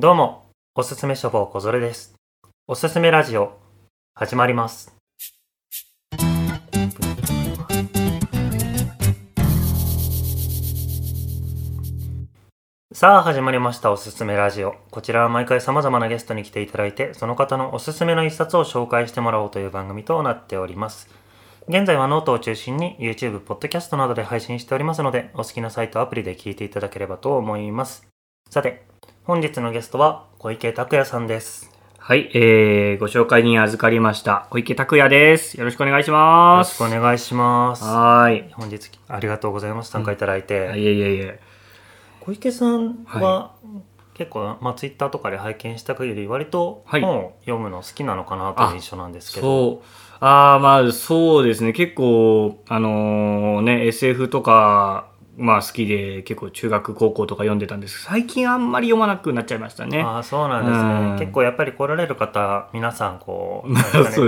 どうも、おすすめ処方小ぞれです。おすすめラジオ、始まります。さあ始まりましたおすすめラジオこちらは毎回様々なゲストに来ていただいてその方のおすすめの一冊を紹介してもらおうという番組となっております現在はノートを中心に YouTube、ポッドキャストなどで配信しておりますのでお好きなサイトアプリで聞いていただければと思いますさて本日のゲストは小池拓也さんですはい、えー、ご紹介に預かりました。小池拓也です。よろしくお願いしよろします。くお願いしますはーい。本日ありがとうございます参加いただいて、いえいえいえ。小池さんは、結構、まあ、ツイッターとかで拝見した限り割とはい本を読むの好きなのかなという印象なんですけど、そう。ああ、まあ、そうですね。結構、あのーね、SF とか、まあ好きで、結構中学、高校とか読んでたんですけど最近あんまり読まなくなっちゃいましたね。ああそうなんですうん。ね結構やっぱり来られる方皆さんこう ね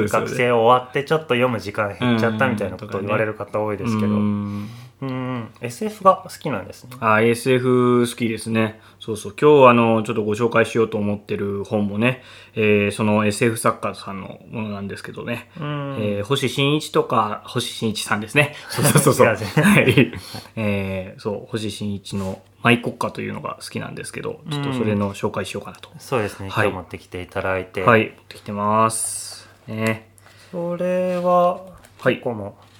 学生終わってちょっと読む時間減っちゃったみたいなことを言われる方多いですけど。ううん。ん。SF が好きなんですね。あ SF 好きですね。そうそう。今日あの、ちょっとご紹介しようと思ってる本もね、えーその SF 作家さんのものなんですけどね。うんえー星新一とか、星新一さんですね。そうそうそう はい。えーそう、星新一のマイ国家というのが好きなんですけど、ちょっとそれの紹介しようかなと。そうですね今はい日持ってきていただいて、はい、持ってきてます。ね。それははい結構もう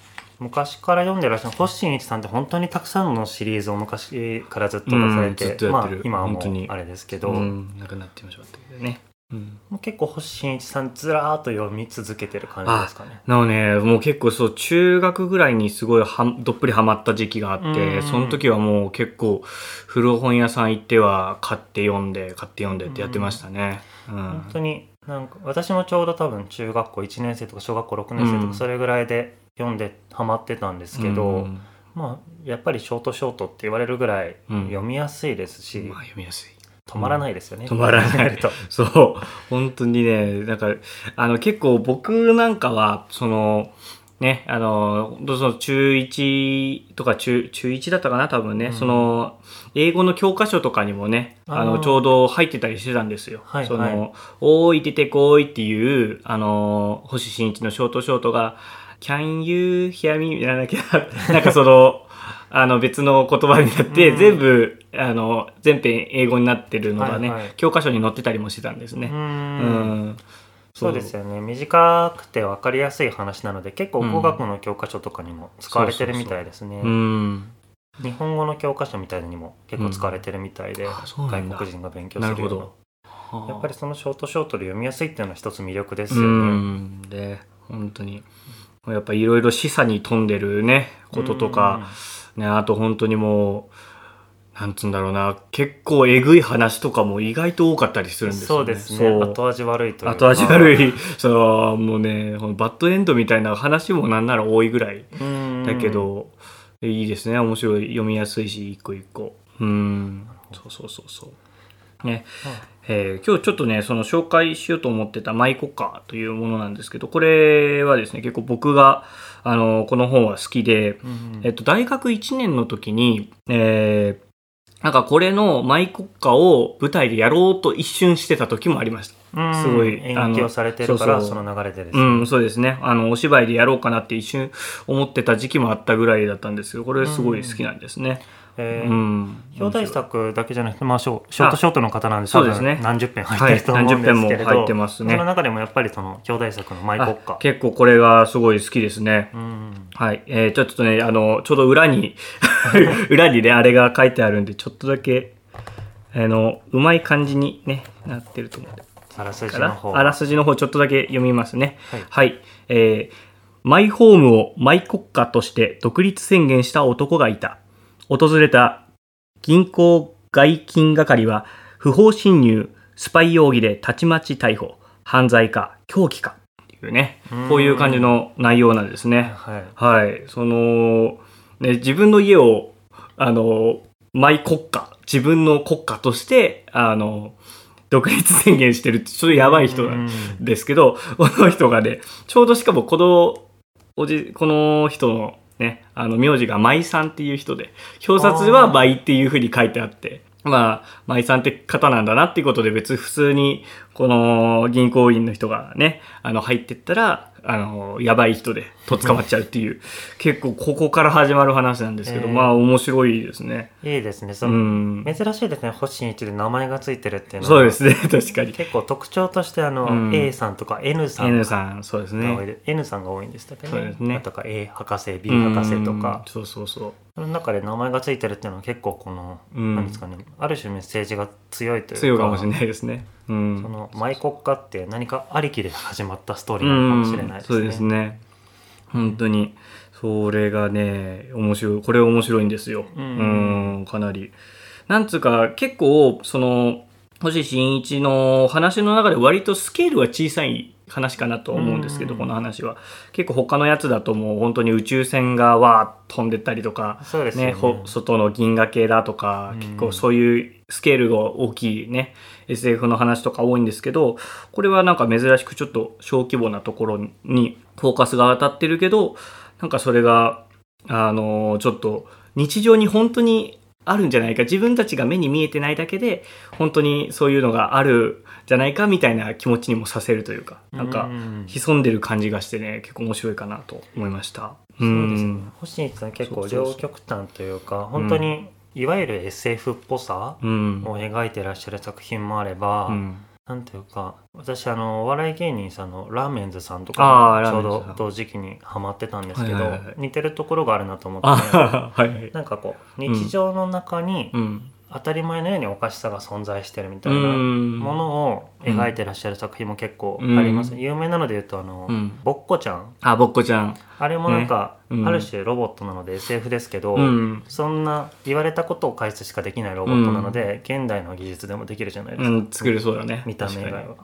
昔から読んでらっしゃる星新一さんって本当にたくさんのシリーズを昔からずっと出されうんずてっとやってるまあ、今はも本当にうあれですけど、うん、なくなってしまったけどね。うん。もう結構星新一さんずらーっと読み続けてる感じですかねなのね、もう結構そう、中学ぐらいにすごいはどっぷりハマった時期があって、うんその時はもう結構、古本屋さん行っては買って読んで、買って読んでってやってましたね。うん。本当になんか私もちょうど多分中学校1年生とか小学校6年生とうんかそれぐらいで読んでハマってたんですけど、うんまあやっぱりショートショートって言われるぐらいうん。読みやすいですし、まあ読みやすい。止まらないですよね、止まらないると。そう、本当にね、なんか、あの、結構僕なんかは、その、ね、あの、本当その中1とか中、中1だったかな、多分ね、うん。その、英語の教科書とかにもね、あの、ちょうど入ってたりしてたんですよ。はいその、はい。おーい出てこいっていう、あの、星新一のショートショートが、Can you hear me? なんだっけな、なんかその、あの別の言葉になって、うん全部、あの、全編英語になってるのがね、はいはい教科書に載ってたりもしてたんですうね。んん。そうですよね短くて分かりやすい話なので結構語学の教科書とかにも使われてるみたいですね、うん。日本語の教科書みたいにも結構使われてるみたいで、うん外国人が勉強するような。やっぱりそのショートショートで読みやすいっていうのは一つ魅力ですうよね。ん。で、本当に。やっぱいろいろ示唆に富んでるね、こととか、ね、あと本当にもう、なんつうんだろうな、結構えぐい話とかも意外と多かったりすうんるんですよね。そうですね後味悪いというか後味悪い。そう、もうね、バッドエンドみたいな話もなんなら多いぐらいうんだけど、いいですね。面白い。読みやすいし、一個一個。うん。そうそうそうそう。ね。えー今日ちょっとね、その紹介しようと思ってたマイコッカーというものなんですけど、これはですね、結構僕が、あの、この本は好きで、うんえっと、大学1年の時に、えーなんかこれのマイコッカを舞台でやろうと一瞬してた時もありました。うんすごい演技をされてるからその流れでですねうん、そうですね。あの、お芝居でやろうかなって一瞬思ってた時期もあったぐらいだったんですけど、これすごい好きなんですね。えーうん。表題作だけじゃなくて、まあ、ショショートショートの方なんで多そうですね分何十編入ってると思うんですけれど、はい何十編も入ってますねその中でもやっぱりその表題作のマイ国あ家結構これがすごい好きですね。うんはい。えー、ちょっとね、あの、ちょうど裏に、裏にね、あれが書いてあるんで、ちょっとだけ、あの、うまい感じにね、なってると思うんで。あらすじかの方な？あらすじの方ちょっとだけ読みますね。はいはい。えーマイホームをマイ国家として独立宣言した男がいた。訪れた銀行外金係は不法侵入、スパイ容疑でたちまち逮捕。犯罪か、狂気か。っていうねうん。こういう感じの内容なんですね。はいはい。その、ね、自分の家を、あの、マイ国家、自分の国家として、あの、独立宣言してるって、ちょっとやばい人なんですけど、この人がね、ちょうどしかもこの、おじ、この人のね、あの、名字が舞さんっていう人で、表札は舞っていうふうに書いてあって、まあ、舞さんって方なんだなっていうことで別に普通に、この銀行員の人がね、あの、入ってったら、あの、やばい人で、と捕まっちゃうっていう、結構ここから始まる話なんですけど、えーまあ面白いですね。いいですね。そうの、ん。珍しいですね。星新一で名前がついてるっていうのは。そうですね、確かに。結構特徴としてあの、うん A さんとか N さん N がさん、そうですね。多いで N さんが多いんでしたっけね。そうですねとか A 博士、B 博士とかうん。そうそうそう。その中で名前がついてるっていうのは結構この、うんなんですかね、ある種メッセージが強いというか。強いかもしれないですね。うん。そのマイ国家って何かありきで始まったストーリーなのかもしれないですね。うんそうですね。本当に、それがね、面白い。これ面白いんですよ。ううんん、かなり。なんつうか、結構、その、星新一の話の中で割とスケールは小さい話かなと思うんですけど、うん。この話は。結構他のやつだともう。本当に宇宙船がわー飛んでったりとか、そうですよね。外の銀河系だとか、うん。結構そういうスケールが大きいね、SF の話とか多いんですけど、これはなんか珍しくちょっと小規模なところにフォーカスが当たってるけど、なんかそれが、あのちょっと日常に本当にあるんじゃないか、自分たちが目に見えてないだけで、本当にそういうのがあるじゃないかみたいな気持ちにもさせるというか、なんかうん潜んでる感じがしてね、結構面白いかなと思いました。そうですね。ん。星さん結構両極端というか、本当にいわゆる SF っぽさうん。を描いてらっしゃる作品もあれば、うんなんていうか私あのお笑い芸人さんのラーメンズさんとかちょうど同時期にハマってたんですけど、はいはいはい似てるところがあるなと思って、あはいはい。なんかこう日常の中にうん。当たり前のようにおかしさが存在してるみたいなうん。ものを描いてらっしゃる作品も結構あります、うん。有名なので言うとあの、うん。ぼっこちゃん。あ、ぼっこちゃん。あれもなんか、ある種ロボットなので SF ですけど、うん。そんな言われたことを返すしかできないロボットなので、現代の技術でもできるじゃないですか、うん、作れそうだね。見た目以外は。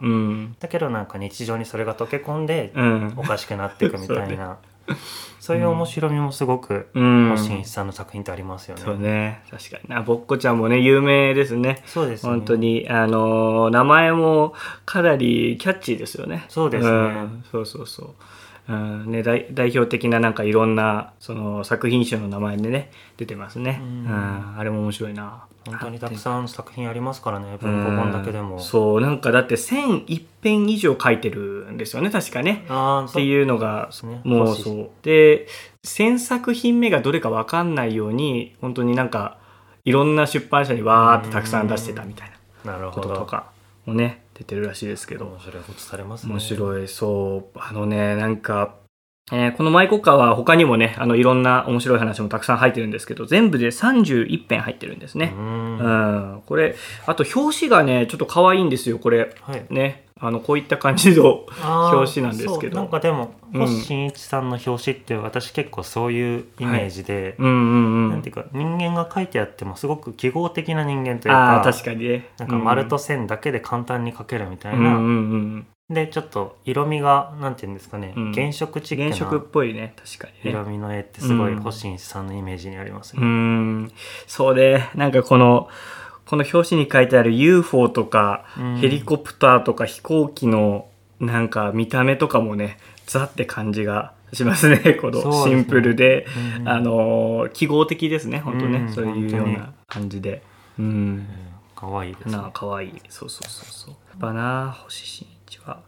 だけどなんか日常にそれが溶け込んでうん。お。かしくなっていくみたいな、そういう面白みもすごくうん。星新一さんの作品ってありますよね。そうね。確かにな。ぼっこちゃんもね、有名ですね。そうですね本当に、あのー名前もかなりキャッチーですよね。そうですねんそうそうそう。うん。ね、代代表的ななんかいろんなその作品集の名前でね出てますね、ううん。んあれも面白いな。本当にたくさん作品ありますからね文庫本だけでも。そうなんかだって1001編以上書いてるんですよね確かね。っていうのがもう星そう。で1000作品目がどれか分かんないように本当になんかいろんな出版社にわーってたくさん出してたみたいな。こととかもね出てるらしいですけど。面白いことされますね。面白い。そう。あのねなんか、えーこのマイコッカーは他にもねあのいろんな面白い話もたくさん入ってるんですけど全部で31編入ってるんですね。う、。うん。ん、これあと表紙がねちょっと可愛いんですよこれ。はい。ねあのこういった感じの表紙なんですけど。なんかでもうん。星新一さんの表紙って私結構そういうイメージで、うんうんうん。なんていうか人間が書いてあってもすごく記号的な人間というか確かにね。なんか丸と線だけで簡単に書けるみたいな、うんうんうんでちょっと色味がなんていうんですかね、うん。原色チッ原色っクなぽいね。確かにね。色味の絵ってすごいうん。星新一さんのイメージにありますうね。ん。そうでなんかこのこの表紙に書いてある UFO とか、うん。ヘリコプターとか飛行機のなんか見た目とかもねザって感じがしますね このシンプルで。うん。あのー記号的ですね本当ね、うん。そういうような感じで。うん。うん可愛いですね。なあかわい。いそうそうそうそう。やっぱな星新一は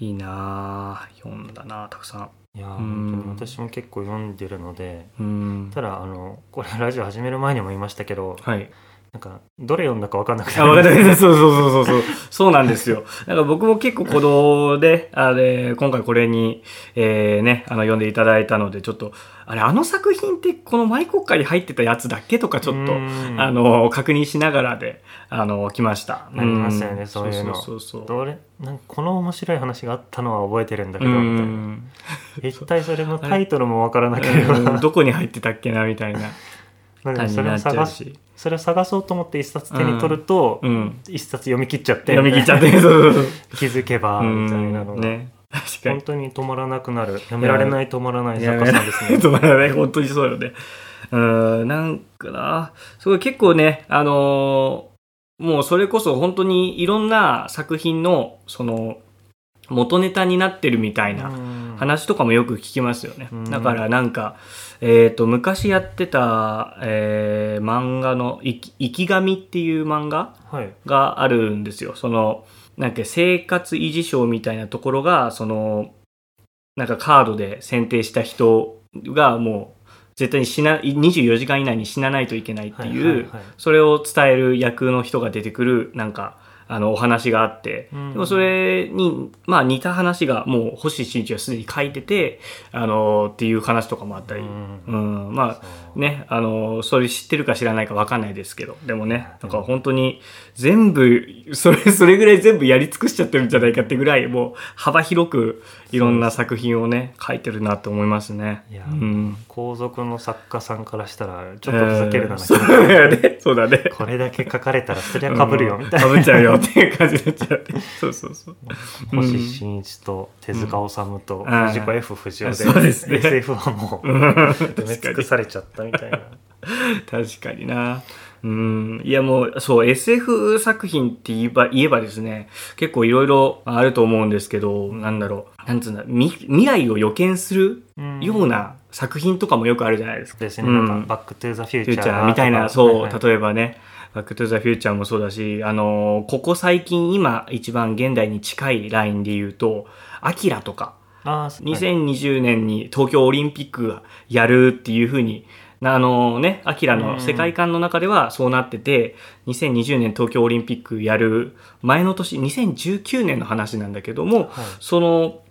いいなあ読んだなあたくさん。いやーうん。本当に私も結構読んでるのでうん。ただあのこれラジオ始める前にも言いましたけどはいなんかどれ読んだか分かんなくてあ、わかった。そうそうそうそうそう。そうなんですよ。だから僕も結構こので、あれ、今回これに、えー、ね、あの、読んでいただいたので、ちょっと、あれ、あの作品ってこのマイコッカに入ってたやつだっけとかちょっと、うんあの、確認しながらで、あの、来ました。なりますよねんそういうのそうそう。どれなんかこの面白い話があったのは覚えてるんだけどうみたいなん一体それのタイトルも分からなければうんどこに入ってたっけなみたいな まあでも感じになっちゃそれを探し。それを探そうと思って一冊手に取ると、うん。一冊読み切っちゃって読み切っちゃって。気づけばみたいなのが、ね。確かに本。当に止まらなくなるやめられない止まらない作家さんですね 止まらない本当にそうよね。うん、なんかな、すごい結構ね、あのーもうそれこそ本当にいろんな作品の、その、元ネタになってるみたいなうん話とかもよく聞きますよね。うんだからなんか、えっ、と、昔やってた、えー漫画の、生き神っていう漫画はいがあるんですよ。その、なんか生活維持賞みたいなところが、その、なんかカードで選定した人がもう、絶対に死な、24時間以内に死なないといけないっていう、はいはいはいそれを伝える役の人が出てくる、なんか、あの、お話があって、うんでもそれに、まあ似た話がもう星新一はすでに書いてて、あの、っていう話とかもあったり、うんうん、まあ、ね、あの、それ知ってるか知らないか分かんないですけど、でもね、なんか本当に全部、それ、それぐらい全部やり尽くしちゃってるんじゃないかってぐらい、もう幅広くいろんな作品をね、書いてるなと思いますね。いやうん。皇族の作家さんからしたらちょっとふざけるな、えーそうだね。そうだね。これだけ書かれたらそりゃかぶるよみたいな、かぶっちゃうよっていう感じになっちゃう。そうそうそう。うん星新一と手塚治虫とうん藤子 F 不二雄で,、そうですね SF はもううん埋め尽くされちゃったみたいな。確かにな。うん。いやもう、そう、SF 作品って言えば、言えばですね、結構いろいろあると思うんですけど、なんだろう、なんつうんだ、み未来を予見するような作品とかもよくあるじゃないですか。ですね、うんなんかバックトゥーザフューチャーみたいな、そう、はいはい。例えばね、バックトゥザフューチャーもそうだし、あのーここ最近今一番現代に近いラインで言うと、アキラとか、あーはい。2020年に東京オリンピックがやるっていうふうに、なあのね、アキラの世界観の中ではそうなってて、2020年東京オリンピックやる前の年、2019年の話なんだけども、はい。その、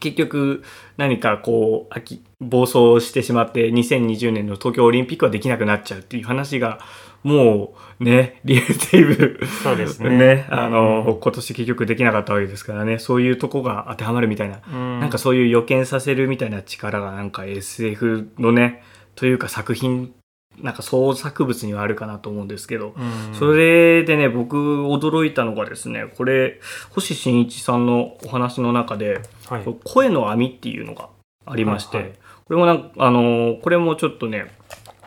結局何かこう、秋暴走してしまって2020年の東京オリンピックはできなくなっちゃうっていう話が、もうね、リアルタイムそうですね。ね、あの、今年結局できなかったわけですからね、そういうとこが当てはまるみたいな。うん。なんかそういう予見させるみたいな力がなんか SF のね、というか作品、なんか創作物にはあるかなと思うんですけど、うん。それでね、僕驚いたのがですね、これ、星新一さんのお話の中で、はい。声の網っていうのがありまして、はいはい。これもなんか、あの、これもちょっとね、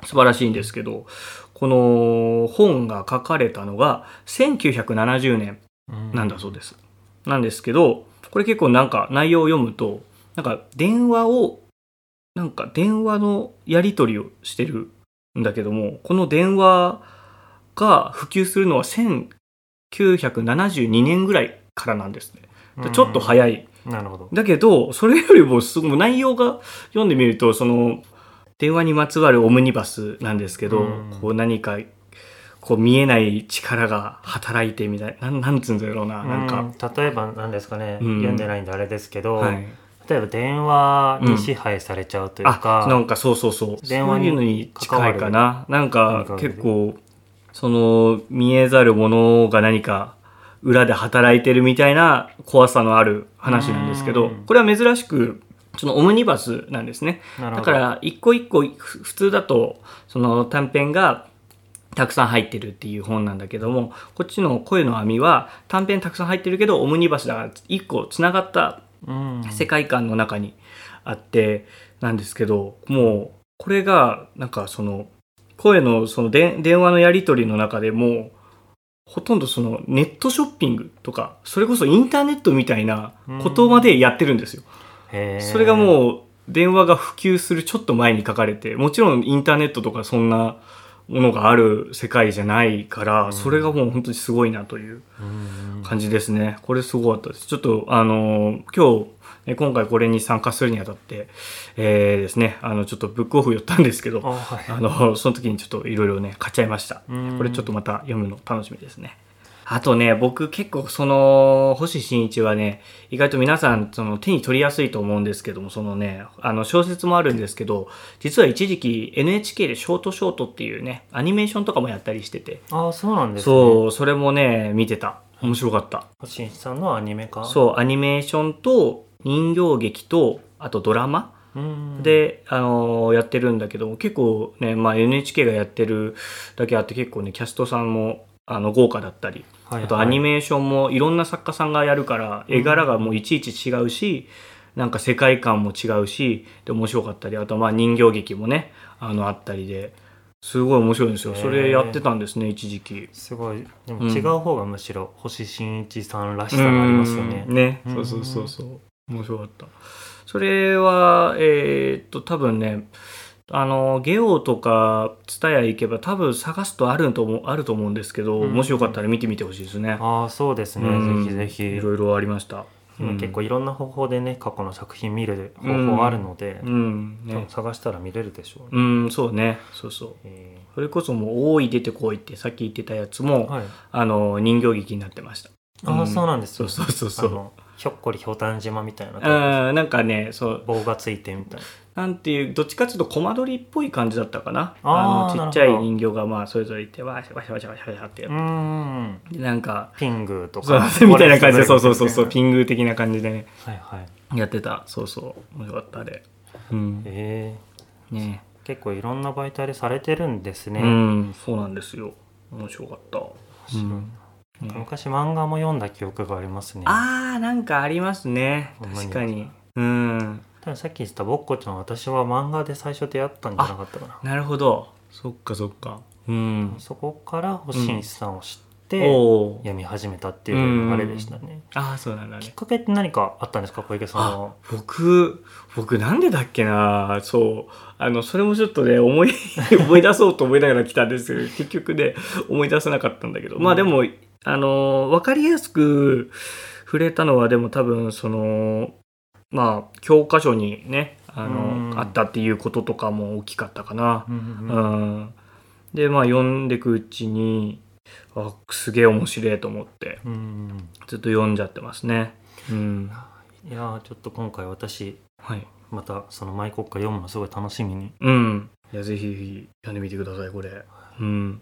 素晴らしいんですけど、この本が書かれたのが1970年なんだそうです。なんですけど、これ結構なんか内容を読むと、なんか電話を、なんか電話のやり取りをしてるんだけども、この電話が普及するのは1972年ぐらいからなんですね。でちょっと早い。なるほど。だけど、それよりもすごい内容が読んでみると、その、電話にまつわるオムニバスなんですけど、うん。こう何か、こう見えない力が働いてみたいな、なんなんつうんだろうな、なんか、うん。例えばなんですかね、うん。読んでないんであれですけど、はい。例えば電話に支配されちゃうというか、あ、なんかそうそうそう。電話にそういうのに近いかな。なんか結構、その見えざるものが何か裏で働いてるみたいな怖さのある話なんですけどうん、これは珍しく、そのオムニバスなんですね。だから一個一個ふ普通だとその短編がたくさん入ってるっていう本なんだけどもこっちの声の網は短編たくさん入ってるけどオムニバスだから一個つながったうん世界観の中にあってなんですけどもうこれがなんかその声のそので電話のやり取りの中でもほとんどそのネットショッピングとかそれこそインターネットみたいなことまでやってるんですよ。それがもう電話が普及するちょっと前に書かれてもちろんインターネットとかそんなものがある世界じゃないから、うんそれがもう本当にすごいなといううん感じですね。これすごかったです。ちょっとあの今日ね今回これに参加するにあたって、えーですね、あのちょっとブックオフ寄ったんですけど、あはいあのその時にちょっといろいろね買っちゃいました。うんこれちょっとまた読むの楽しみですね。あとね、僕結構その、星新一はね、意外と皆さんその手に取りやすいと思うんですけども、そのね、あの小説もあるんですけど、実は一時期 NHK でショートショートっていうね、アニメーションとかもやったりしてて、あそうなんですね。そう、それもね、見てた。面白かった。星新一さんのアニメ化？そう、アニメーションと人形劇と、あとドラマうん。で、あのやってるんだけども結構ね、まあ、NHK がやってるだけあって結構ねキャストさんもあの豪華だったりはいあとアニメーションもいろんな作家さんがやるから絵柄がもういちいち違うし、なんか世界観も違うしで面白かったりあとまあ人形劇もねあのあったりですごい面白いんですよ。それやってたんですね一時期。すごい。でもうん。違う方がむしろ星新一さんらしさがありますよね。うん。ね。うん。そうそうそうそう。面白かった。それはえーっと多分ねあのゲオとか蔦屋行けば多分探すとあると思うあると思うんですけど、うん。もしよかったら見てみてほしいですね。ああそうですね、うん。ぜひぜひ。いろいろありました。今結構いいろんな方法でね過去の作品見る方法あるので、うん。多分ね探したら見れるでしょうね、うんそうね。そうそう。えそれこそもう「大い出てこい」ってさっき言ってたやつも、ーはい、あの人形劇になってました。ああ、うん。そうなんですよそうそうそうそうひょっこりひょたん島みたいな。うんなんかねそう。棒がついてみたいな。んていうどっちかっていうとコマ撮りっぽい感じだったかな。あーのちっちゃい人形がまあそれぞれいてわしゃわしゃわしゃわしゃわしゃってやって。なんかピングとか。みたいな感じでそうそうそうそうピピング的な感じでね。はいはい。やってた。そうそう。面白かったあれ。うん。えね。ー、結構いろんな媒体でされてるんですね、うんそうなんですよ。面白かった。白い。うんね昔漫画も読んだ記憶がありますね。あーなんかありますね。確かに。うん。たださっき言ってたぼっこちゃん私は漫画で最初出会ったんじゃなかったかな。なるほど。そっかそっか。うん。そこから星新一さんを知っておお読み始めたっていう流れでしたね。ああそうなんだね。きっかけって何かあったんですか小池さんは僕僕なんでだっけな。そう。あのそれもちょっとね思い 思い出そうと思いながら来たんですけど結局ね思い出せなかったんだけど、まあでもあの分かりやすく触れたのはでも多分そのまあ教科書にねあの、うんあったっていうこととかも大きかったかな。うんううんん、でまあ読んでいくうちにあすげえ面白いと思ってうんずっと読んじゃってますね。うん、いやーちょっと今回私はいまたそのマイ国歌読むのすごい楽しみにうん。いや、ぜひぜひ読んでみてください、これ。うん。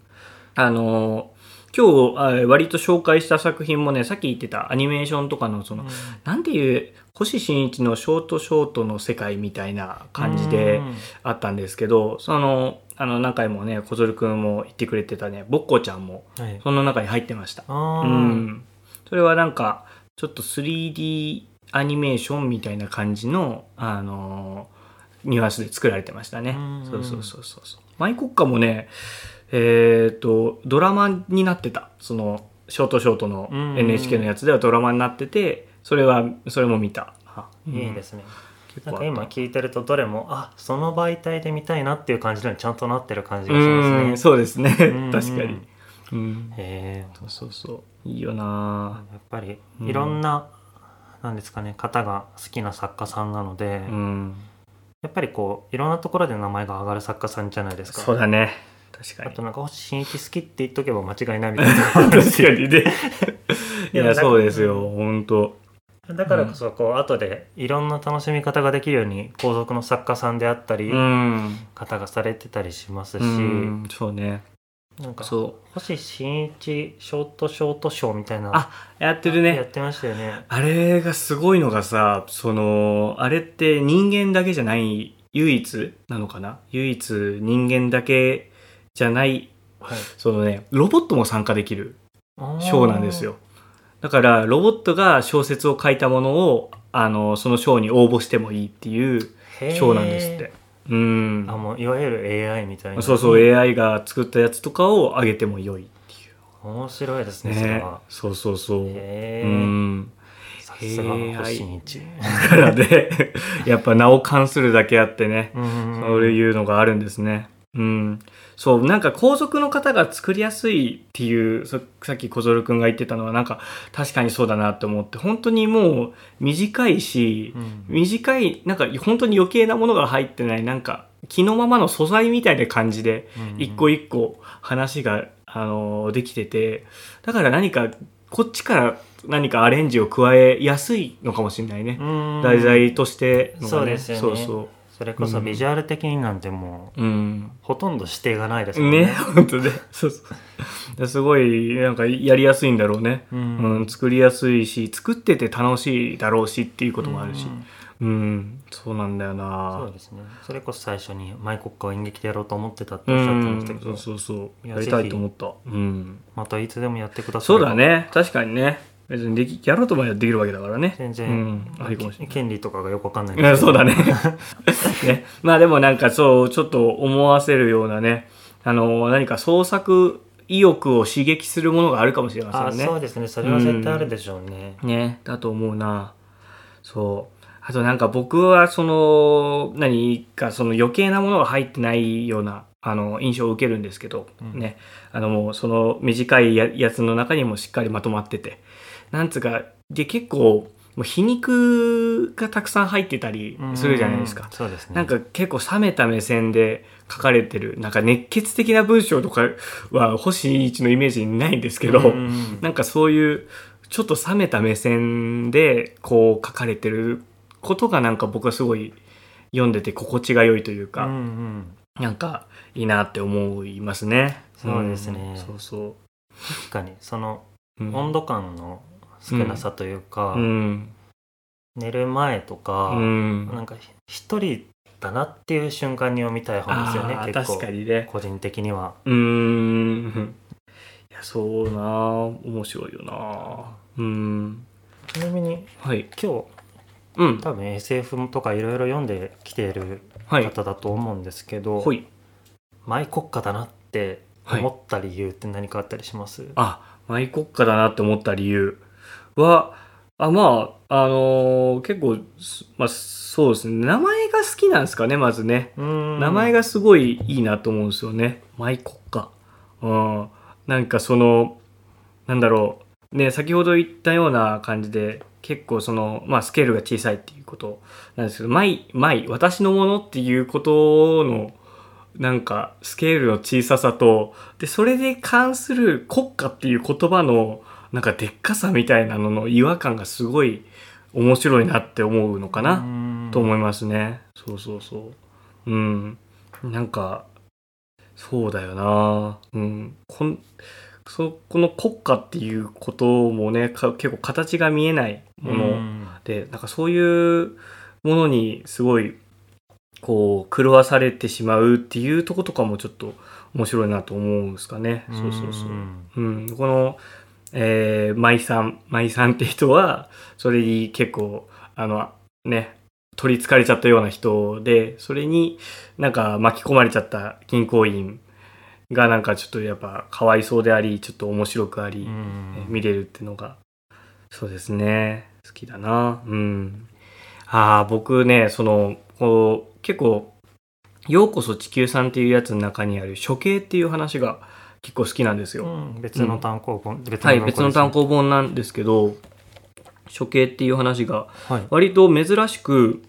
あのー今日あ割と紹介した作品もね、さっき言ってたアニメーションとかの、その、なんていう、星新一のショートショートの世界みたいな感じであったんですけど、その、あの、何回もね、小鶴くんも言ってくれてたね、ぼっこちゃんも、その中に入ってました。うん。それはなんか、ちょっと 3D アニメーションみたいな感じの、あのーニュアンスで作られてましたねうん。そうそうそうそう。マイ国歌もね、えっ、と、ドラマになってた。その、ショートショートのうん NHK のやつではドラマになってて、それは、それも見た。あいいですね、なんか今聞いてるとどれもあその媒体で見たいなっていう感じのにちゃんとなってる感じがしますねうん、そうですね。うん確かに。うん。へえそうそうそう。いいよなやっぱりうんいろんな、なんですかね方が好きな作家さんなので、うん。やっぱりこういろんなところで名前が上がる作家さんじゃないですかそうだね。確かに。あとなんか星新一好きって言っとけば間違いないみたいな 確かにね。いや、そうですよ。本当だからこそこう後でいろんな楽しみ方ができるように後続の作家さんであったり、うん。方がされてたりしますし、うん、そうね。なんかそう。星新一ショートショートショーみたいなあやってるね。やってましたよねあれがすごいのがさ、その、あれって人間だけじゃない、唯一なのかな？唯一人間だけじゃない、はいそのね、ロボットも参加できるあショーなんですよ。だから、ロボットが小説を書いたものを、あの、そのショーに応募してもいいっていうシへーョーなんですって。うん。あもういわゆる AI みたいなそうそう、AI が作ったやつとかを上げても良いっていう。面白いですねそれねは、そうそうそう。へうえん。さすが星新一だからね、やっぱ名を冠するだけあってね、うんそういうのがあるんですね。うん。そう、なんか皇族の方が作りやすいっていう、そさっき小園くんが言ってたのは、なんか確かにそうだなって思って、本当にもう短いしう、ん。短い、なんか本当に余計なものが入ってない、なんか気のままの素材みたいな感じで、うん一個一個話が、あのできててだから何かこっちから何かアレンジを加えやすいのかもしれないね、うん。題材としてのがそうですよね。そうそそれこそビジュアル的になんてもうううん。ほとんど指定がないですもんね。ね本当ね。そうそう。ですごいなんかやりやすいんだろうね、ううんん作りやすいし作ってて楽しいだろうしっていうこともあるし。うん。うん、そうなんだよな。そうですね。それこそ最初にマイ国歌を演劇でやろうと思ってたってうおっしゃってましたんけど、そうそうそう。やりたいと思った。うん。またいつでもやってください。そうだね。確かにね別にできやろうと思えばできるわけだからね。全然、うん、ありかもしれない。権利とかがよくわかんない。う んそうだね。ね。まあでもなんかそうちょっと思わせるようなね。あの何か創作意欲を刺激するものがあるかもしれまあせんね。そうですね。それは絶対あるでしょうね、ね、だと思うな。そう。あとなんか僕はその、何かその余計なものが入ってないような、あの、印象を受けるんですけど、うん。ね。あのもうその短いややつの中にもしっかりまとまってて。なんつうか、で結構、もう皮肉がたくさん入ってたりするじゃないですかうん。そうですねなんか結構冷めた目線で書かれてる、なんか熱血的な文章とかは星一のイメージにないんですけど、うんなんかそういうちょっと冷めた目線でこう書かれてることがなんか僕はすごい読んでて心地が良いというか、うんうんなんかいいなって思いますね。そうですねんそうそ確かにそのう。うん温度感の少なさというか、うん。寝る前とか、うん。なんか一人だなっていう瞬間に読みたい本ですよね結構確かにね。個人的にはうーん。いや、そうな面白いよなうん。ちなみにはい。今日うん。多分 SF とかいろいろ読んできているはい。方だと思うんですけど、ほい。マイ国家だなって思った理由って何かあったりします、あ、マイ国家だなって思った理由は、あ、まあ、あのー結構、すまあ、そうですね。名前が好きなんですかね、まずね。うん名前がすごいいいなと思うんですよね。マイ国家。うん。なんかその、なんだろう。ね、先ほど言ったような感じで、結構その、まあスケールが小さいっていうことなんですけど、マイ、マイ、私のものっていうことの、なんかスケールの小ささと、で、それで関する国家っていう言葉の、なんかでっかさみたいなのの違和感がすごい面白いなって思うのかな。なと思いますね。そうそうそう。うん。なんか、そうだよな。うん。こんそこの国家っていうこともね、か結構形が見えないもので、なんかそういうものにすごい、こう、狂わされてしまうっていうとことかもちょっと面白いなと思うんですかね。そうそうそう。うん、この、えー、舞さん、舞さんって人は、それに結構、あの、ね、取りつかれちゃったような人で、それになんか巻き込まれちゃった銀行員がなんかちょっとやっぱかわいそうであり、ちょっと面白くあり、え見れるっていうのが、そうですね、好きだな。うん。ああ、僕ね、その、こう、結構、ようこそ地球さんっていうやつの中にある処刑っていう話が結構好きなんですよ。うん別の単行本、別はい、別の単行行本なんですけど、処刑っていう話がはい。割と珍しく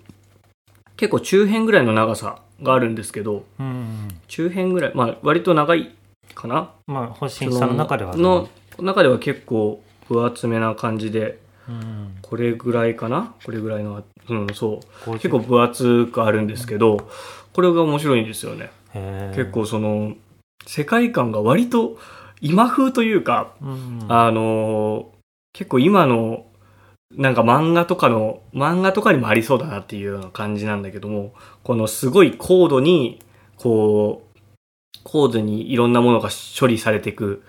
結構中編ぐらいの長さがあるんですけど、うん中編ぐらい、まあ割と長いかな。まあ星さんの中ではの中では結構分厚めな感じで、うん。これぐらいかな？これぐらいの、うん、そう。50結構分厚くあるんですけど、これが面白いんですよね。結構その、世界観が割と今風というか、うん。あのー結構今のなんか漫画とかの漫画とかにもありそうだなっていうような感じなんだけどもこのすごい高度にこう高度にいろんなものが処理されていく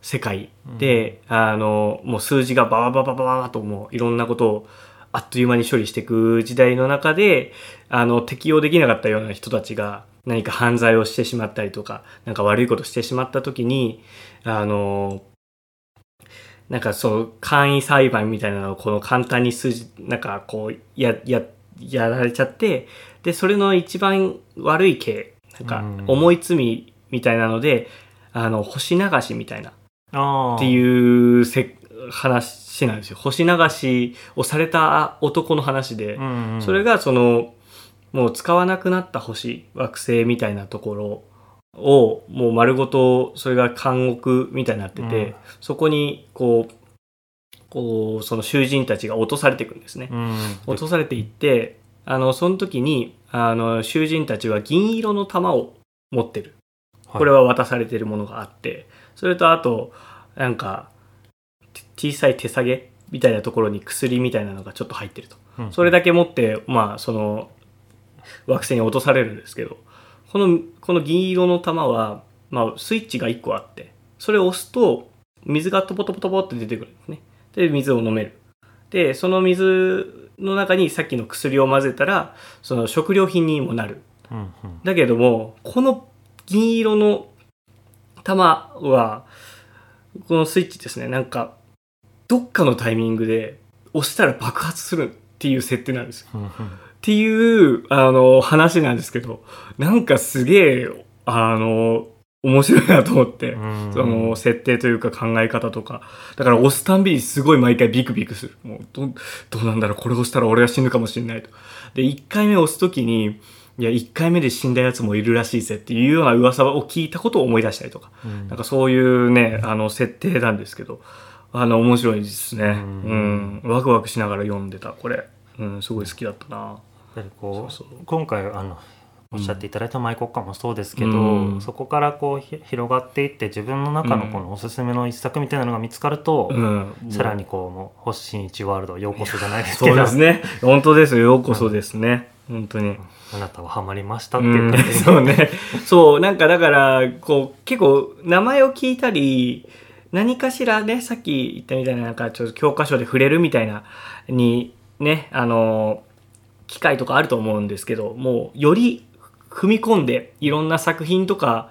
世界で、あのもう数字がバババババババともういろんなことをあっという間に処理していく時代の中であの適用できなかったような人たちが何か犯罪をしてしまったりとかなんか悪いことしてしまった時にあのなんかそう簡易裁判みたいなのをこの簡単に数字なんかこうやややられちゃってでそれの一番悪い刑なんかうん。重い罪みたいなので、あの星流しみたいなっていうせ話なんですよ。星流しをされた男の話で、うんうん。それがそのもう使わなくなった星惑星みたいなところをもう丸ごとそれが監獄みたいになってて、うん。そこにこうこうその囚人たちが落とされていくんですね。うん。落とされていってあのその時にあの囚人たちは銀色の玉を持ってる。はい。これは渡されてるものがあってそれとあとなんかて小さい手提げみたいなところに薬みたいなのがちょっと入ってると。うん。それだけ持ってまあその惑星に落とされるんですけどこのこの銀色の玉は、まあ、スイッチが1個あってそれを押すと水がトポトポトポって出てくるんですね。で水を飲める。でその水の中にさっきの薬を混ぜたらその食料品にもなる。うんうん。だけどもこの銀色の玉は、このスイッチですね、なんか、どっかのタイミングで押したら爆発するっていう設定なんですよ。っていう、あの、話なんですけど、なんかすげえ、あの、面白いなと思って、うんその設定というか考え方とか。だから押すたんびにすごい毎回ビクビクする。もうど、どうなんだろうこれ押したら俺は死ぬかもしれないと。で、1回目押すときに、いや、1回目で死んだやつもいるらしいぜっていうような噂を聞いたことを思い出したりとか。うんなんかそういうね、あの、設定なんですけど、あの、面白いですね。ううんん。ワクワクしながら読んでた、これ。うん、すごい好きだったな。やっぱりこう今回あのおっしゃっていただいたマイコッカもそうですけど、うんそこからこうひ広がっていって自分の中のこのおすすめの一作みたいなのが見つかると、うん。さらにこうもう星新一ワールドようこそじゃないですけそうどですね。本当ですよ。ようこそですね。本当に。あなたはハマりましたっていう感じで、そうね。そう、なんかだから、こう、結構、名前を聞いたり、何かしらね、さっき言ったみたいな、なんかちょっと教科書で触れるみたいな、に、ね、あの、機会とかあると思うんですけど、もう、より踏み込んで、いろんな作品とか、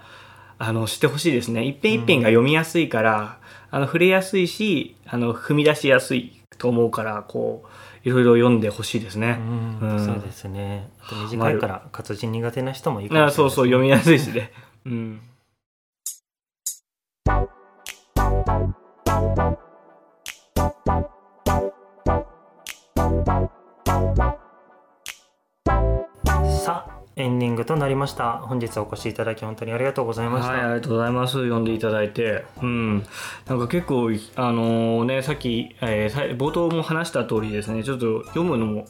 あの、してほしいですね。一編一編が読みやすいから、あの、触れやすいし、あの、踏み出しやすいと思うから、こう、いろいろ読んでほしいですね。うんうんそうですね短いから活字苦手な人もいいかもしれないあそうそう、読みやすいしね。うん。エンディングとなりました本日お越しいただき本当にありがとうございました、はい、ありがとうございます。読んでいただいて。うん。なんか結構、あのね、さっき、えーさ冒頭も話した通りですね、ちょっと読むのも、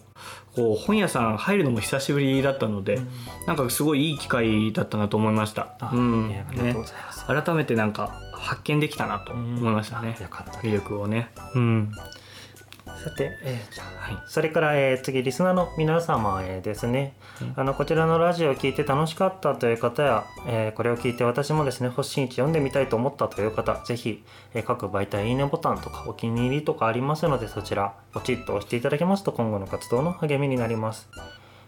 こう、本屋さん入るのも久しぶりだったので、なんかすごいいい機会だったなと思いました。あうん。ありがとうごね、ざいます、改めてなんか発見できたなと思いましたねうん。よかった魅力をね。うん。さて、えーじゃあはい。それから、えー次リスナーの皆様へですね、あのこちらのラジオを聞いて楽しかったという方や、えーこれを聞いて私もですね星新一読んでみたいと思ったという方ぜひ、えー各媒体いいねボタンとかお気に入りとかありますのでそちらポチッと押していただけますと今後の活動の励みになります。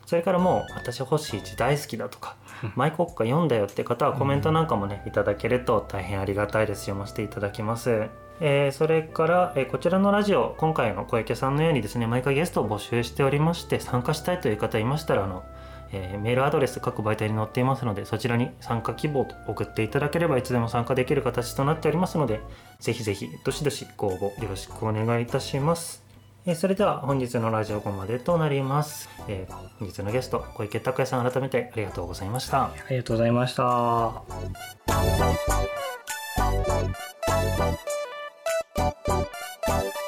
それからもう私星一大好きだとか マイコッカ読んだよって方はコメントなんかもねいただけると大変ありがたいです。読ませていただきますえーそれから、えーこちらのラジオ今回の小池さんのようにですね毎回ゲストを募集しておりまして参加したいという方いましたらあの、えーメールアドレス各媒体に載っていますのでそちらに参加希望と送っていただければいつでも参加できる形となっておりますのでぜひぜひどしどしご応募よろしくお願いいたします。えそれでは本日のラジオここまでとなります、え本日のゲスト小池拓也さん改めてありがとうございました。ありがとうございました。Thank you.